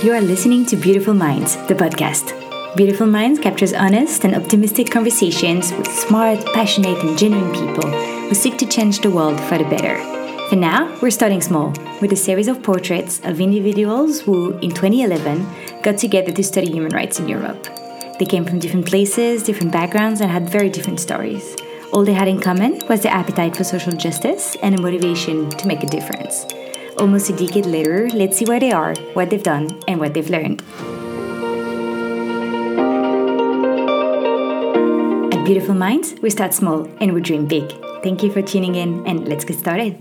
You are listening to Beautiful Minds, the podcast. Beautiful Minds captures honest and optimistic conversations with smart, passionate, and genuine people who seek to change the world for the better. For now, we're starting small with a series of portraits of individuals who, in 2011, got together to study human rights in Europe. They came from different places, different backgrounds, and had very different stories. All they had in common was their appetite for social justice and a motivation to make a difference. Almost a decade later, let's see where they are, what they've done, and what they've learned. At Beautiful Minds, we start small and we dream big. Thank you for tuning in, and let's get started.